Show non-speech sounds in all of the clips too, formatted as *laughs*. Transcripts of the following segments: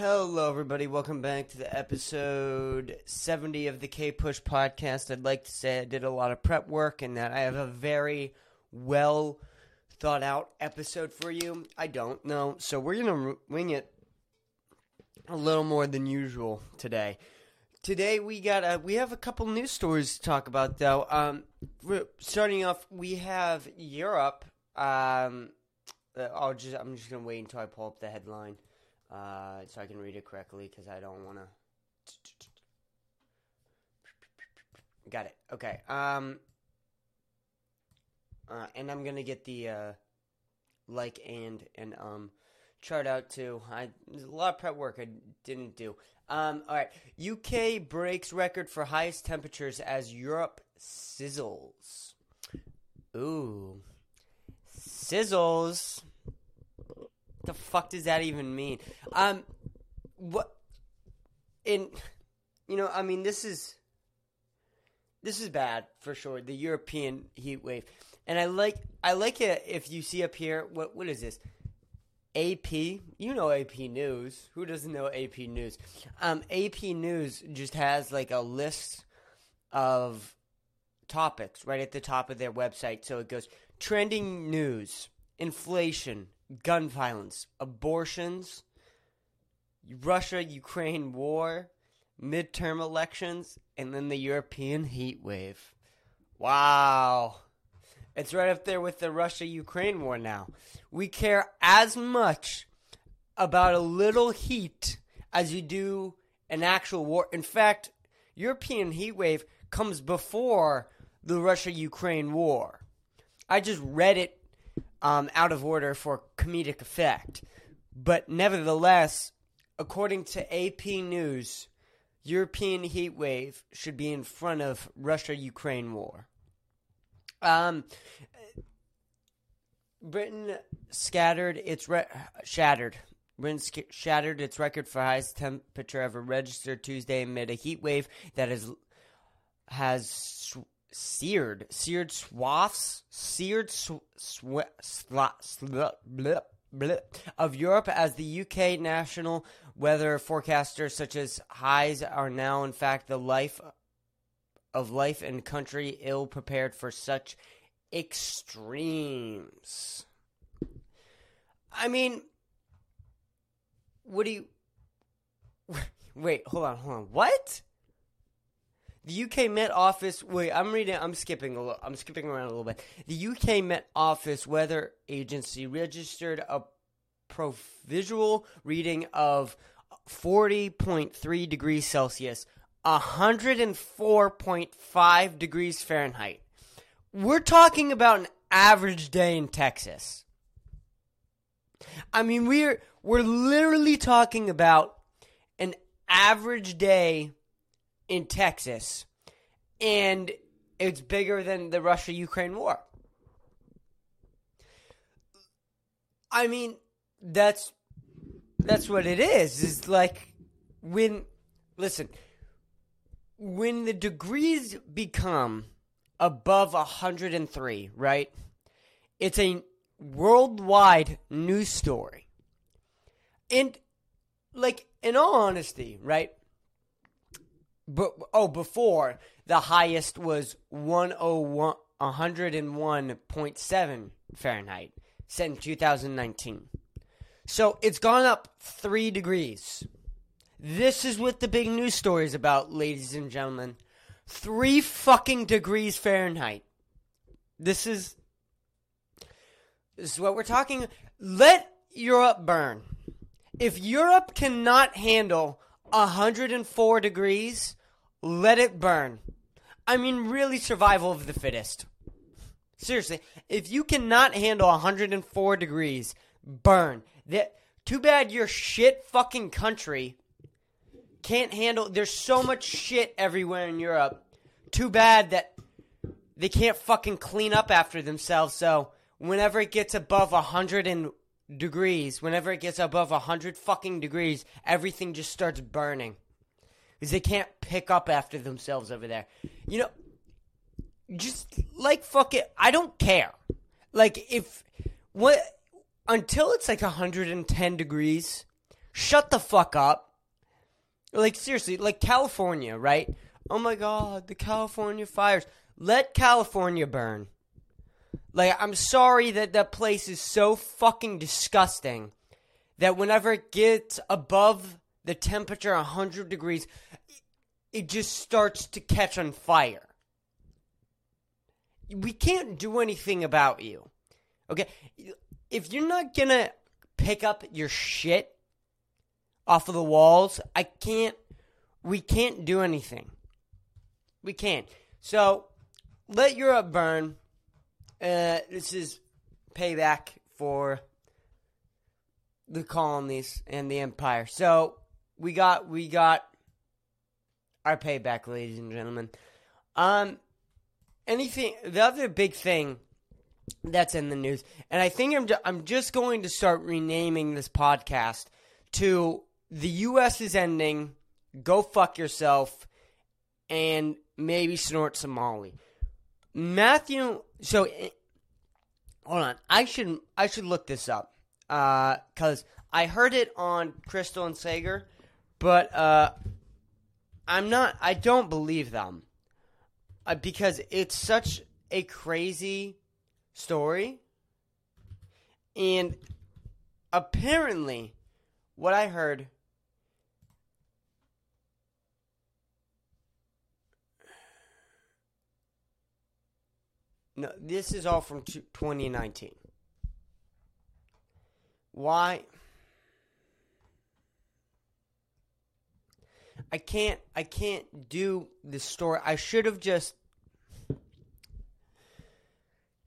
Hello, everybody. Welcome back to the episode 70 of the K Push podcast. I'd like to say I did a lot of prep work and that I have a very well thought out episode for you. I don't know. So we're going to wing it a little more than usual today. Today we got a, we have a couple news stories to talk about though. Um, starting off, we have Europe. Um, uh, I'll just I'm just gonna wait until I pull up the headline uh, so I can read it correctly because I don't want to. Got it. Okay. Um. Uh, and I'm gonna get the uh, like and and um chart out too. I there's a lot of prep work I didn't do. Um. All right. UK breaks record for highest temperatures as Europe sizzles. Ooh. Sizzles the fuck does that even mean? Um, what? In, you know, I mean, this is this is bad for sure. The European heat wave, and I like I like it if you see up here. What what is this? AP, you know AP News. Who doesn't know AP News? Um, AP News just has like a list of topics right at the top of their website. So it goes trending news, inflation, gun violence, abortions, Russia Ukraine war, midterm elections, and then the European heat wave. Wow. It's right up there with the Russia Ukraine war now. We care as much about a little heat as you do an actual war. In fact, European heat wave comes before the Russia Ukraine war. I just read it um, out of order for comedic effect. But nevertheless, according to AP News, European heat wave should be in front of Russia Ukraine war. Um, Britain scattered its re- shattered. Britain sc- shattered its record for highest temperature ever registered Tuesday amid a heat wave that has seared, seared swaths, seared sw- sw- sl- blip, blip, of Europe as the UK national weather forecasters such as highs are now in fact the life of life and country ill prepared for such extremes. I mean, what do you? *laughs* Wait, hold on, hold on. What? The UK Met Office. Wait, I'm reading. I'm skipping a little. I'm skipping around a little bit. The UK Met Office Weather Agency registered a provisional reading of 40.3 degrees Celsius, 104.5 degrees Fahrenheit. We're talking about an average day in Texas. I mean, we're we're literally talking about an average day in Texas, and it's bigger than the Russia Ukraine war. I mean, that's that's what it is. Is like when listen, when the degrees become above 103, right? It's a worldwide news story. And like in all honesty, right? But oh, before the highest was 101 101.7 Fahrenheit set in 2019. So it's gone up 3 degrees. This is what the big news story is about, ladies and gentlemen. 3 fucking degrees Fahrenheit. This is this is what we're talking. Let Europe burn. If Europe cannot handle 104 degrees, let it burn. I mean, really, survival of the fittest. Seriously, if you cannot handle 104 degrees, burn. That too bad your shit fucking country can't handle. There's so much shit everywhere in Europe. Too bad that they can't fucking clean up after themselves. So whenever it gets above 100 and degrees, whenever it gets above 100 fucking degrees, everything just starts burning because they can't pick up after themselves over there. You know, just like fuck it, I don't care. Like if what until it's like 110 degrees, shut the fuck up. Like seriously, like California, right? Oh my god, the California fires. Let California burn. Like I'm sorry that that place is so fucking disgusting that whenever it gets above the temperature 100 degrees, it just starts to catch on fire. We can't do anything about you. Okay? If you're not gonna pick up your shit off of the walls, I can't, we can't do anything. We can't. So, let Europe burn. Uh, this is payback for the colonies and the empire. So, we got, we got our payback, ladies and gentlemen. Um, anything, the other big thing that's in the news, and I think I'm, ju- I'm just going to start renaming this podcast to the U.S. is ending, go fuck yourself, and maybe snort some Molly. Matthew, so hold on, I should I should look this up because uh, I heard it on Krystal and Saagar, but uh, I'm not. I don't believe them uh, because it's such a crazy story, and apparently, what I heard. No, this is all from 2019. Why? I can't I can't do this story. I should have just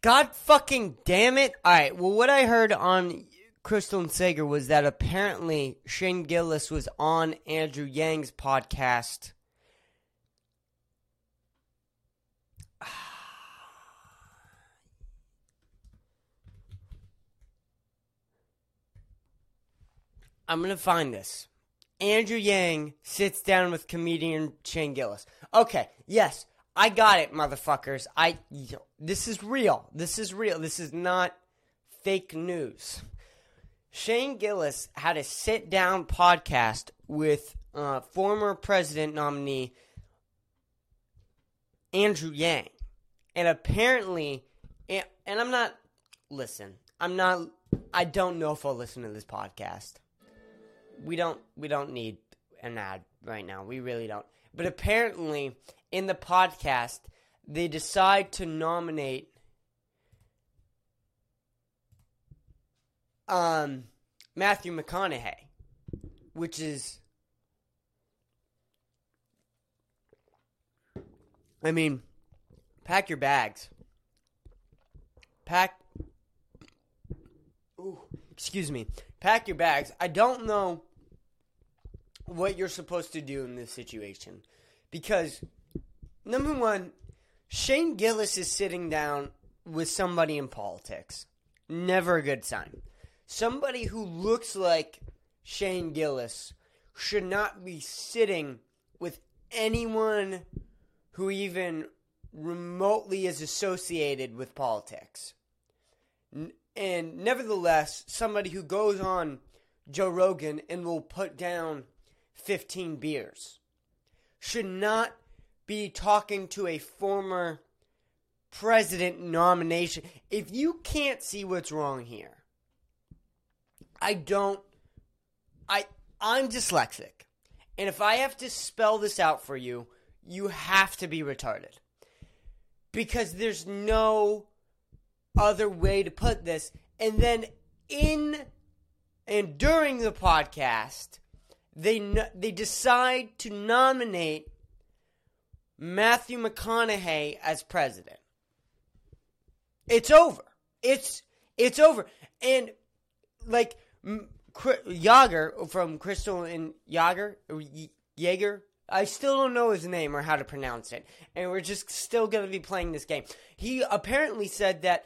God fucking damn it. Alright, well what I heard on Krystal and Saagar was that apparently Shane Gillis was on Andrew Yang's podcast. *sighs* I'm gonna find this. Andrew Yang sits down with comedian Shane Gillis. Okay, yes, I got it, motherfuckers. I this is real. This is real. This is not fake news. Shane Gillis had a sit down podcast with uh, former president nominee Andrew Yang. And apparently, and, and I'm not, listen, I'm not, I don't know if I'll listen to this podcast we don't we don't need an ad right now. We really don't. But apparently, in the podcast, they decide to nominate um, Matthew McConaughey, which is, I mean, pack your bags. Pack. Ooh, excuse me. Pack your bags. I don't know what you're supposed to do in this situation. Because, number one, Shane Gillis is sitting down with somebody in politics. Never a good sign. Somebody who looks like Shane Gillis should not be sitting with anyone who even remotely is associated with politics. And nevertheless, somebody who goes on Joe Rogan and will put down 15 beers. Should not be talking to a former president nomination. If you can't see what's wrong here, I don't I I'm dyslexic. And if I have to spell this out for you, you have to be retarded. Because there's no other way to put this. And then in and during the podcast, they they decide to nominate Matthew McConaughey as president. It's over. It's it's over. And like Yager from Krystal and Yager Jaeger. I still don't know his name or how to pronounce it, and we're just still going to be playing this game. He apparently said that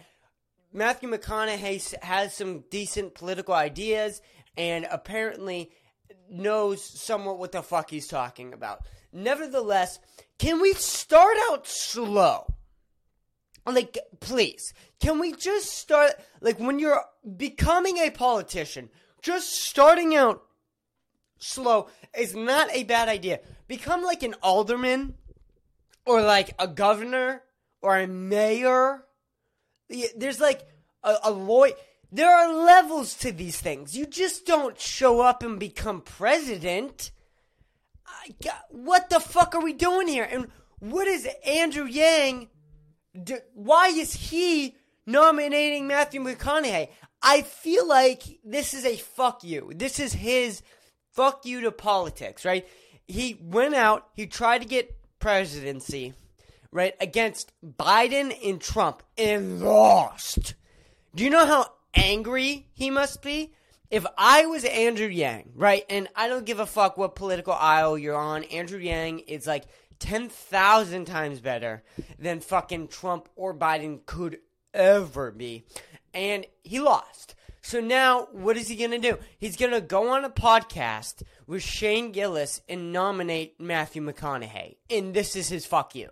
Matthew McConaughey has some decent political ideas, and apparently knows somewhat what the fuck he's talking about. Nevertheless, can we start out slow? Like, please, can we just start, like, when you're becoming a politician, just starting out slow is not a bad idea. Become like an alderman or like a governor or a mayor. There's like a, a lawyer. There are levels to these things. You just don't show up and become president. Got, what the fuck are we doing here? And what is Andrew Yang? Do, why is he nominating Matthew McConaughey? I feel like this is a fuck you. This is his fuck you to politics, right? He went out, he tried to get presidency, right, against Biden and Trump and lost. Do you know how angry he must be? If I was Andrew Yang, right, and I don't give a fuck what political aisle you're on, Andrew Yang is like 10,000 times better than fucking Trump or Biden could ever be. And he lost. So now, what is he going to do? He's going to go on a podcast with Shane Gillis and nominate Matthew McConaughey. And this is his fuck you.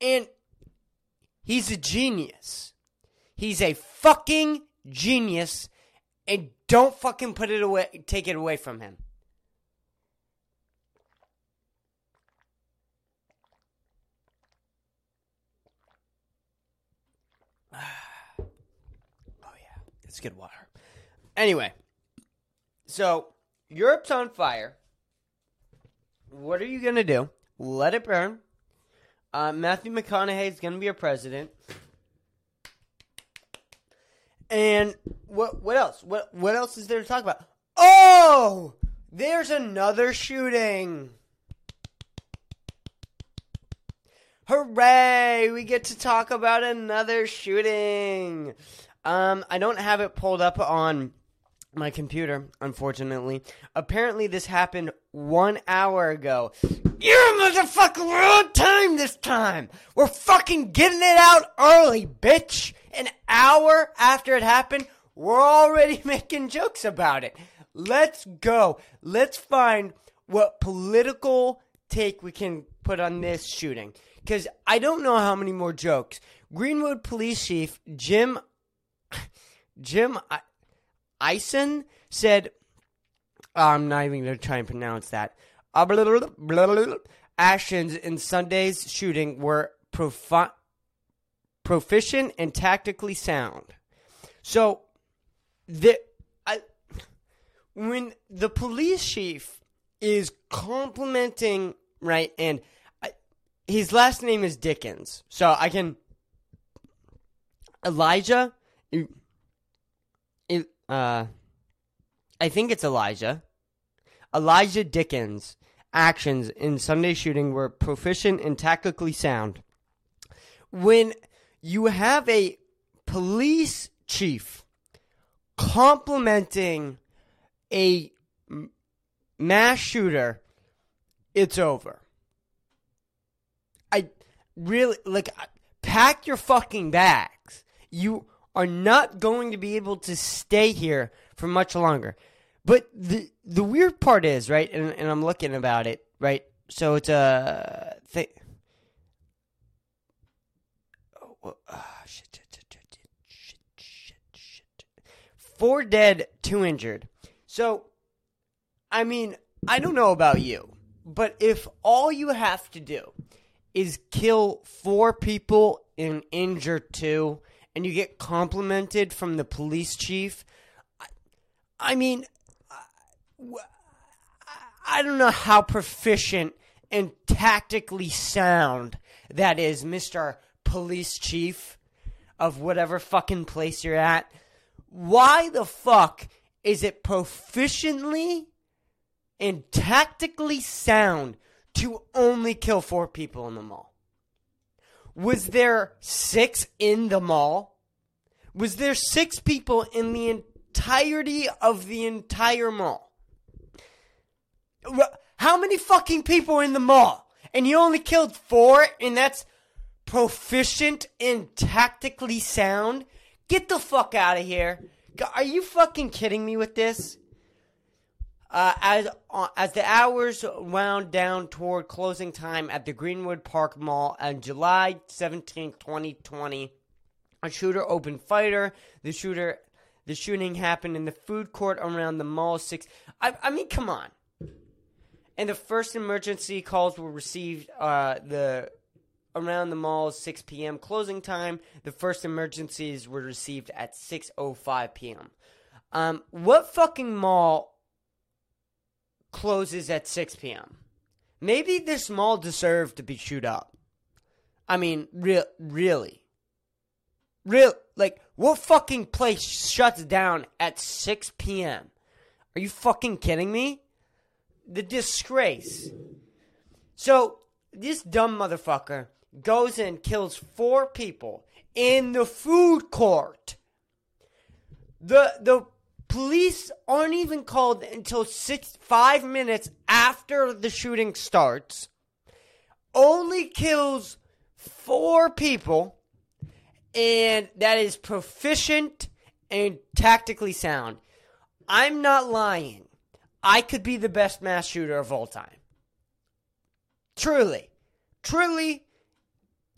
And he's a genius. He's a fucking genius. And don't fucking put it away, take it away from him. *sighs* Oh yeah, it's good water. Anyway, so Europe's on fire. What are you gonna do? Let it burn. Uh, Matthew McConaughey is gonna be a president. And what what else? What what else is there to talk about? Oh, there's another shooting. Hooray! We get to talk about another shooting. Um, I don't have it pulled up on my computer, unfortunately. Apparently, this happened one hour ago. You're motherfucker, we're on time this time. We're fucking getting it out early, bitch. An hour after it happened, we're already *laughs* making jokes about it. Let's go. Let's find what political take we can put on this shooting. Because I don't know how many more jokes. Greenwood Police Chief Jim *laughs* Jim Ison said, I'm not even going to try and pronounce that. Uh, Actions in Sunday's shooting were profi- proficient and tactically sound. So, the I, when the police chief is complimenting, right, and I, his last name is Dickens, so I can Elijah uh, I think it's Elijah. Elijah Dickens' actions in Sunday shooting were proficient and tactically sound. When you have a police chief complimenting a mass shooter, it's over. I really like pack your fucking bags. You are not going to be able to stay here for much longer. But the the weird part is, right, and, and I'm looking about it, right? So it's a thing. Oh, shit, shit, shit, shit, shit, Four dead, two injured. So, I mean, I don't know about you, but if all you have to do is kill four people and injure two, and you get complimented from the police chief. I, I mean, I, I don't know how proficient and tactically sound that is, Mr. Police Chief of whatever fucking place you're at. Why the fuck is it proficiently and tactically sound to only kill four people in the mall? Was there six in the mall? Was there six people in the entirety of the entire mall? How many fucking people in the mall? And you only killed four, and that's proficient and tactically sound? Get the fuck out of here. Are you fucking kidding me with this? Uh, as uh, as the hours wound down toward closing time at the Greenwood Park Mall on July 17, 2020, a shooter opened fire. The shooter The shooting happened in the food court around the mall. Six. I, I mean, come on. And the first emergency calls were received uh, the around the mall's 6 p.m. closing time. The first emergencies were received at 6:05 p.m. Um, what fucking mall closes at 6 p.m.? Maybe this mall deserved to be chewed up. I mean, real, really, real. Like, what fucking place shuts down at 6 p.m.? Are you fucking kidding me? The disgrace. So this dumb motherfucker goes and kills four people in the food court. The the police aren't even called until six five minutes after the shooting starts. Only kills four people, and that is proficient and tactically sound. I'm not lying. I could be the best mass shooter of all time. Truly. Truly,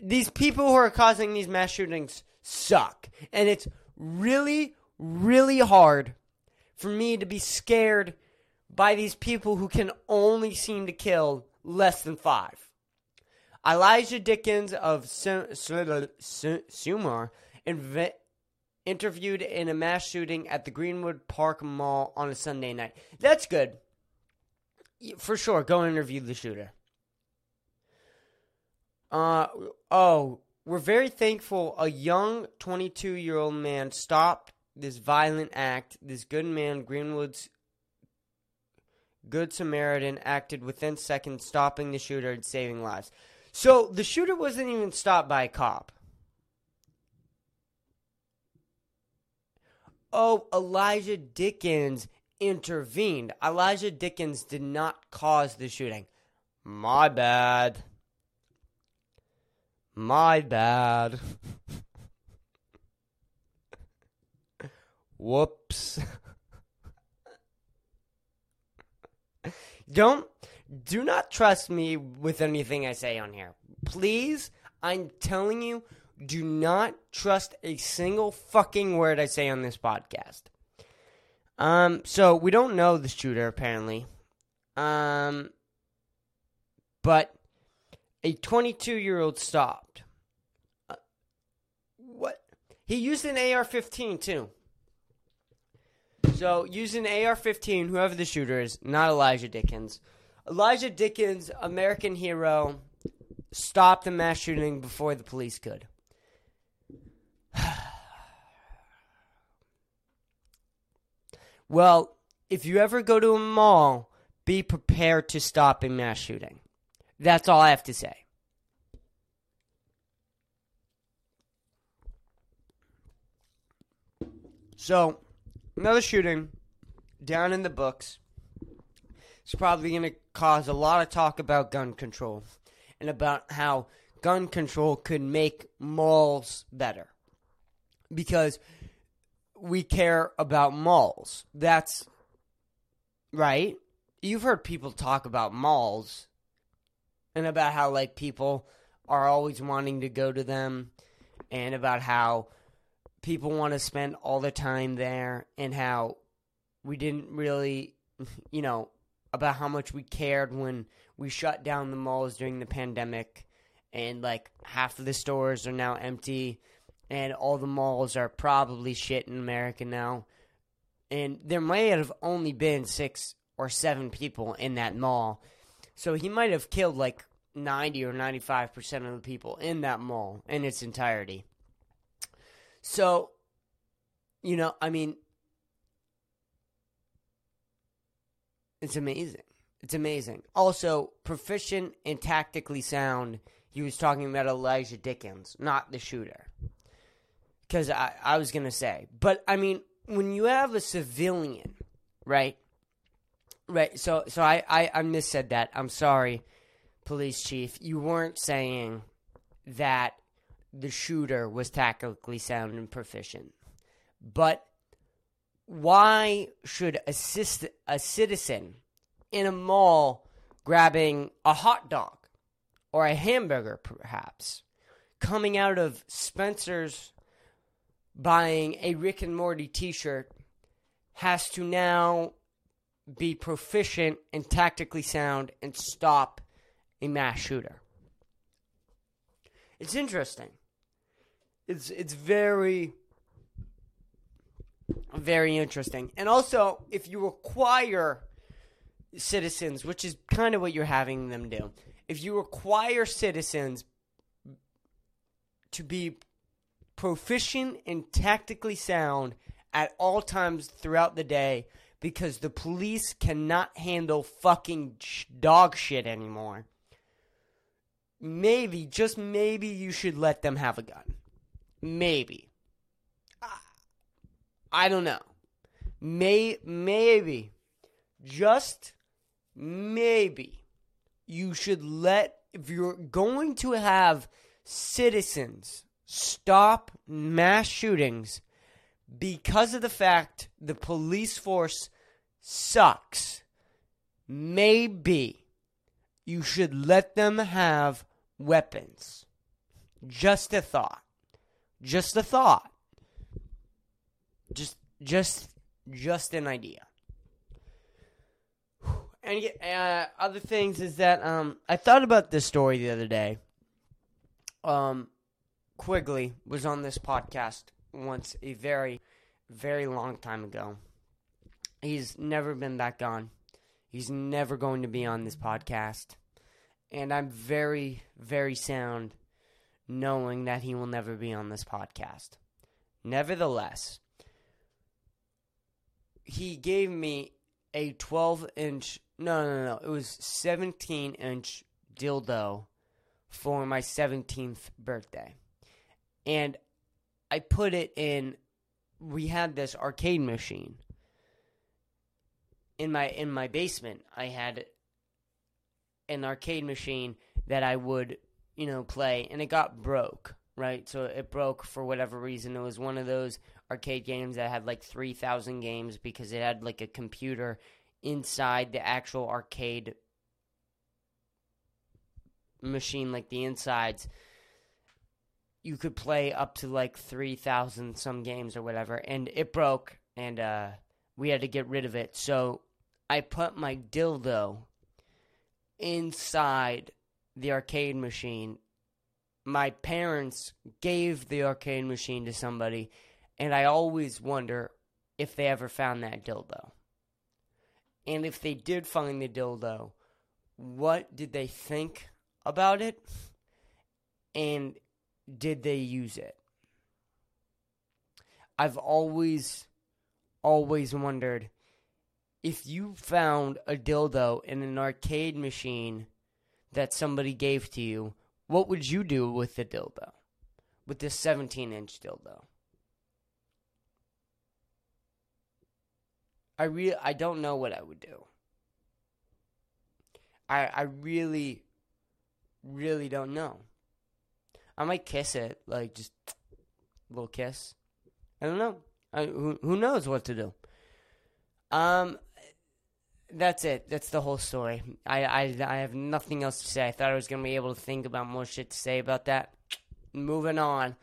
these people who are causing these mass shootings suck. And it's really, really hard for me to be scared by these people who can only seem to kill less than five. Elijah Dickens of Seymour interviewed in a mass shooting at the Greenwood Park Mall on a Sunday night. That's good. For sure, go interview the shooter. Uh oh, we're very thankful a young 22 year old man stopped this violent act. This good man, Greenwood's Good Samaritan, acted within seconds, stopping the shooter and saving lives. So the shooter wasn't even stopped by a cop. Oh, Elijah Dickens intervened. Elijah Dickens did not cause the shooting. My bad. My bad. *laughs* Whoops. Don't do not trust me with anything I say on here. Please, I'm telling you, do not trust a single fucking word I say on this podcast. Um, so we don't know the shooter apparently. Um, but a 22 year old stopped. Uh, what? He used an AR 15 too. So, using AR 15, whoever the shooter is, not Elijah Dickens. Elijah Dickens, American hero, stopped the mass shooting before the police could. *sighs* well, if you ever go to a mall, be prepared to stop a mass shooting. That's all I have to say. So, another shooting down in the books. It's probably going to cause a lot of talk about gun control and about how gun control could make malls better. Because we care about malls. That's right. You've heard people talk about malls and about how like people are always wanting to go to them and about how people want to spend all the time there and how we didn't really you know about how much we cared when we shut down the malls during the pandemic and like half of the stores are now empty and all the malls are probably shit in America now and there might have only been 6 or 7 people in that mall so he might have killed like 90 or 95% of the people in that mall in its entirety. So, you know, I mean, it's amazing. It's amazing. Also, proficient and tactically sound. He was talking about Elijah Dickens, not the shooter. Because I, I was going to say. But, I mean, when you have a civilian, right? Right. So, so I, I, I missaid that. I'm sorry, police chief. You weren't saying that the shooter was tactically sound and proficient. But why should assist a citizen in a mall grabbing a hot dog or a hamburger, perhaps, coming out of Spencer's buying a Rick and Morty t shirt has to now be proficient and tactically sound and stop a mass shooter. It's interesting. It's it's very very interesting. And also, if you require citizens, which is kind of what you're having them do, if you require citizens to be proficient and tactically sound at all times throughout the day because the police cannot handle fucking dog shit anymore. Maybe, just maybe, you should let them have a gun. Maybe. I don't know. May maybe, just maybe, you should let if you're going to have citizens stop mass shootings because of the fact the police force sucks. Maybe you should let them have weapons. Just a thought. Just a thought. Just, just, just an idea. And uh, other things is that um, I thought about this story the other day. Um, Quigley was on this podcast once a very, very long time ago. He's never been back on. He's never going to be on this podcast. And I'm very, very sound knowing that he will never be on this podcast. Nevertheless, he gave me a 12 inch, no, no, no, it was 17 inch dildo for my 17th birthday. And I put it in, we had this arcade machine. In my in my basement, I had an arcade machine that I would, you know, play, and it got broke, right? So it broke for whatever reason. It was one of those arcade games that had like 3,000 games because it had like a computer inside the actual arcade machine, like the insides. You could play up to like 3,000 some games or whatever, and it broke, and uh, we had to get rid of it. So I put my dildo inside the arcade machine. My parents gave the arcade machine to somebody and I always wonder if they ever found that dildo. And if they did find the dildo, what did they think about it? And did they use it? I've always, always wondered if you found a dildo in an arcade machine that somebody gave to you, what would you do with the dildo? With this 17 inch dildo? I really I don't know what I would do. I I really really don't know. I might kiss it, like just a *tsk* little kiss. I don't know. I, who who knows what to do? Um, that's it. That's the whole story. I, I I have nothing else to say. I thought I was gonna be able to think about more shit to say about that. Moving on.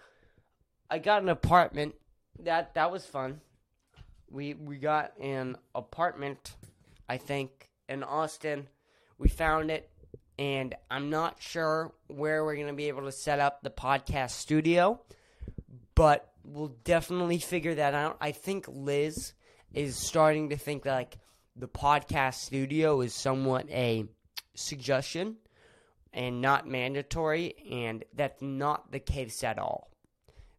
I got an apartment. That that was fun we we got an apartment, I think, in Austin. We found it, and I'm not sure where we're gonna be able to set up the podcast studio, but we'll definitely figure that out. I think Liz is starting to think like the podcast studio is somewhat a suggestion and not mandatory, and that's not the case at all.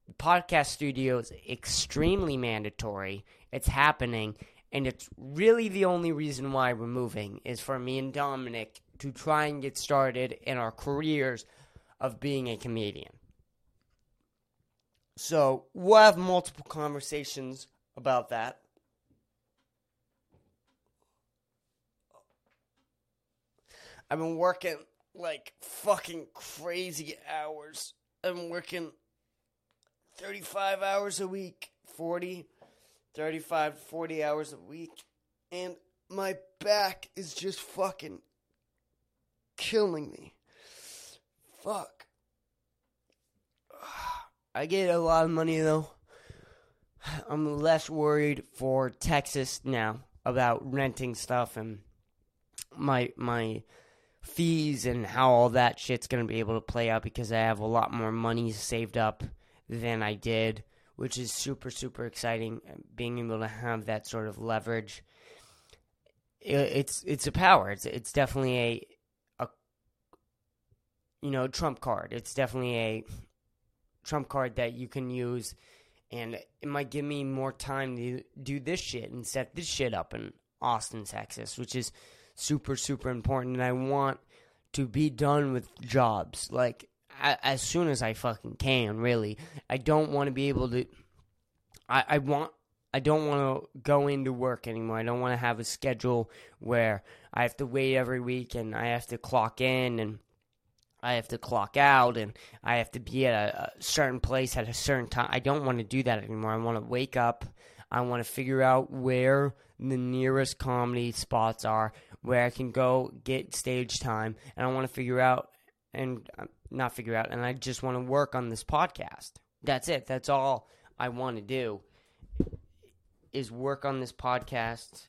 The podcast studio is extremely mandatory it's happening, and it's really the only reason why we're moving is for me and Dominic to try and get started in our careers of being a comedian. So we'll have multiple conversations about that. I've been working like fucking crazy hours. I've been working 35 hours a week, 40 35, 40 hours a week. And my back is just fucking killing me. Fuck. I get a lot of money though. I'm less worried for Texas now about renting stuff and my my fees and how all that shit's going to be able to play out because I have a lot more money saved up than I did, which is super super exciting uh, being able to have that sort of leverage. It's it's a power. It's it's definitely a a you know, trump card. It's definitely a trump card that you can use and it might give me more time to do this shit and set this shit up in Austin, Texas, which is super super important and I want to be done with jobs like as soon as I fucking can really I don't want to be able to I, I want I don't want to go into work anymore. I don't want to have a schedule where I have to wait every week and I have to clock in and I have to clock out and I have to be at a, a certain place at a certain time. I don't want to do that anymore. I want to wake up. I want to figure out where the nearest comedy spots are, where I can go get stage time, and I want to figure out and uh, not figure out, and I just want to work on this podcast. That's it. That's all I want to do is work on this podcast.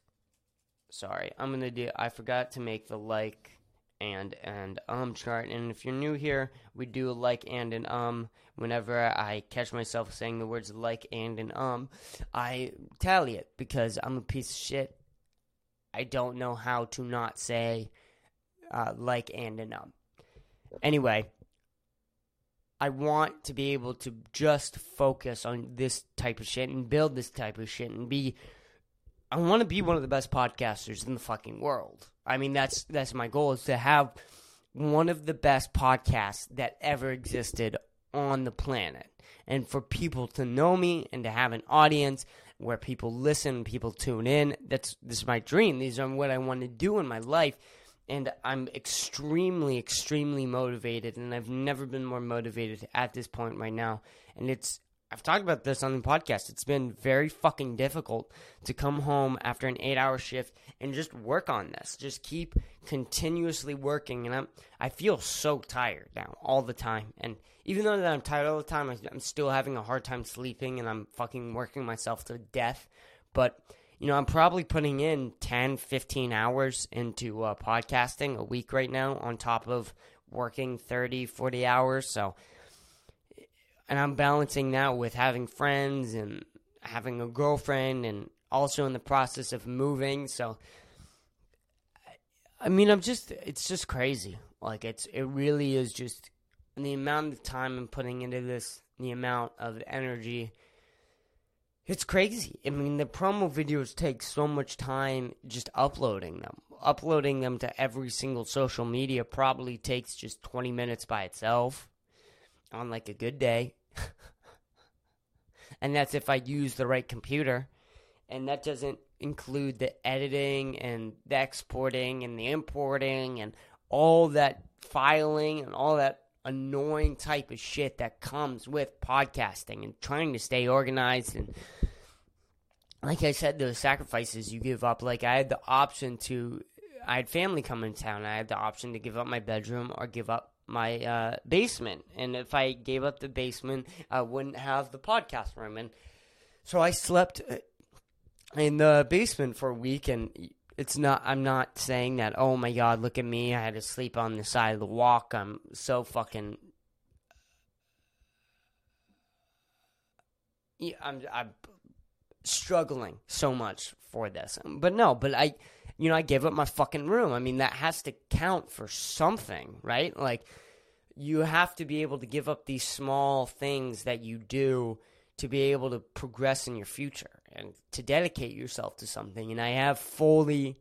Sorry, I'm gonna do. I forgot to make the like and and um chart. And if you're new here, we do a like and an um. Whenever I catch myself saying the words like and an um, I tally it because I'm a piece of shit. I don't know how to not say uh, like and an um. Anyway, I want to be able to just focus on this type of shit and build this type of shit and be. I want to be one of the best podcasters in the fucking world. I mean, that's that's my goal is to have one of the best podcasts that ever existed on the planet, and for people to know me and to have an audience where people listen, people tune in. That's this is my dream. These are what I want to do in my life and I'm extremely, extremely motivated, and I've never been more motivated at this point right now. And it's I've talked about this on the podcast. It's been very fucking difficult to come home after an eight hour shift and just work on this. Just keep continuously working. And I'm, I feel so tired now all the time. And even though that I'm tired all the time, I'm still having a hard time sleeping and I'm fucking working myself to death. But you know, I'm probably putting in 10, 15 hours into uh, podcasting a week right now on top of working 30, 40 hours. So, and I'm balancing that with having friends and having a girlfriend and also in the process of moving. So, I mean, I'm just, it's just crazy. Like, it's, it really is just the amount of time I'm putting into this, the amount of energy it's crazy. I mean, the promo videos take so much time just uploading them. Uploading them to every single social media probably takes just 20 minutes by itself on like a good day. *laughs* and that's if I use the right computer. And that doesn't include the editing and the exporting and the importing and all that filing and all that annoying type of shit that comes with podcasting and trying to stay organized and like I said, the sacrifices you give up. Like I had the option to, I had family come in town. I had the option to give up my bedroom or give up my uh, basement. And if I gave up the basement, I wouldn't have the podcast room. And so I slept uh, in the basement for a week. And it's not, I'm not saying that, oh my God, look at me. I had to sleep on the side of the walk. I'm so fucking. Yeah, I'm, I'm struggling so much for this. But no, but I, you know, I gave up my fucking room. I mean, that has to count for something, right? Like, you have to be able to give up these small things that you do to be able to progress in your future and to dedicate yourself to something. And I have fully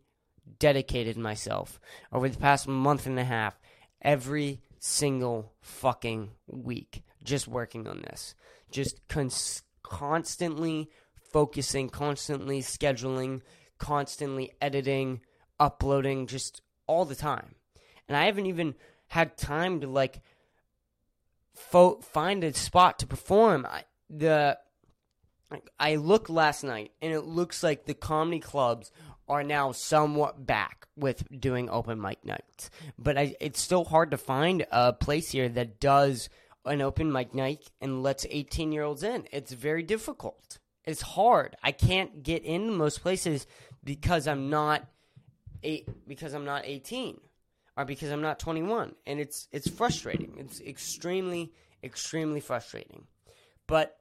dedicated myself over the past month and a half every single fucking week just working on this. Just cons- constantly focusing, constantly scheduling, constantly editing, uploading, just all the time. And I haven't even had time to like fo- find a spot to perform. I, the I looked last night, and it looks like the comedy clubs are now somewhat back with doing open mic nights. But I, it's still hard to find a place here that does an open mic night and lets 18 year olds in. It's very difficult. it's hard. I can't get in most places because I'm not eight because I'm not 18 or because I'm not 21 and it's it's frustrating. It's extremely extremely frustrating. But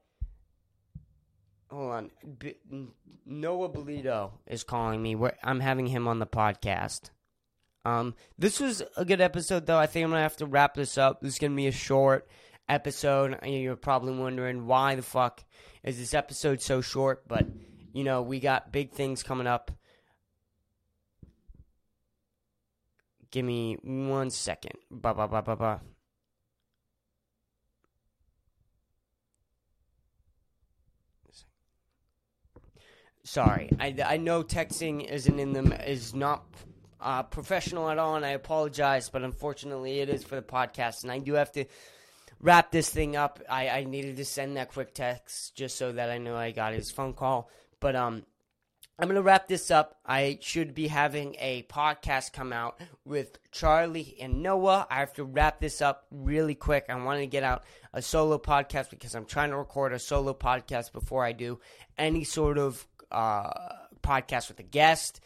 hold on. B- Noah Bolito is calling me. We're, I'm having him on the podcast. Um, this was a good episode, though. I think I'm gonna have to wrap this up. This is gonna be a short episode. You're probably wondering why the fuck is this episode so short, but you know we got big things coming up. Give me one second. Ba ba ba ba ba. Sorry, I, I know texting isn't in them is not uh, professional at all, and I apologize, but unfortunately it is for the podcast, and I do have to wrap this thing up. I, I needed to send that quick text just so that I know I got his phone call, but um, I'm gonna wrap this up. I should be having a podcast come out with Charlie and Noah. I have to wrap this up really quick. I wanted to get out a solo podcast because I'm trying to record a solo podcast before I do any sort of uh, podcast with a guest.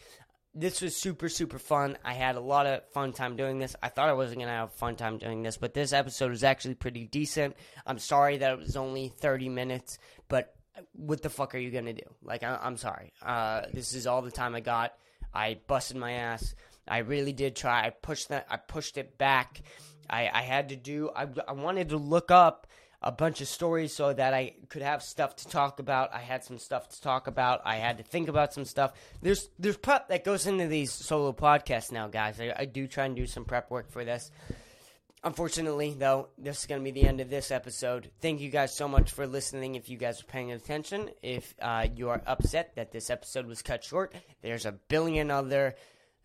This was super, super fun. I had a lot of fun time doing this. I thought I wasn't going to have fun time doing this, but this episode was actually pretty decent. I'm sorry that it was only 30 minutes, but what the fuck are you to do? Like, I- am sorry. Uh, this is all the time I got. I busted my ass. I really did try. I pushed that. I pushed it back. I, I had to do. I, I wanted to look up a bunch of stories so that I could have stuff to talk about. I had some stuff to talk about. I had to think about some stuff. There's there's prep that goes into these solo podcasts now, guys. I, I do try and do some prep work for this. Unfortunately, though, this is going to be the end of this episode. Thank you guys so much for listening. If you guys are paying attention, if uh, you are upset that this episode was cut short, there's a billion other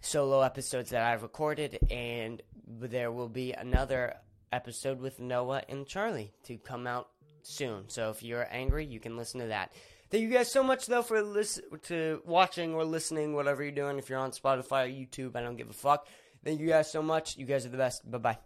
solo episodes that I've recorded, and there will be another episode with Noah and Charlie to come out soon. So if you're angry, you can listen to that. Thank you guys so much though for listen to watching or listening, whatever you're doing. If you're on Spotify or YouTube, I don't give a fuck. Thank you guys so much. You guys are the best. Bye bye.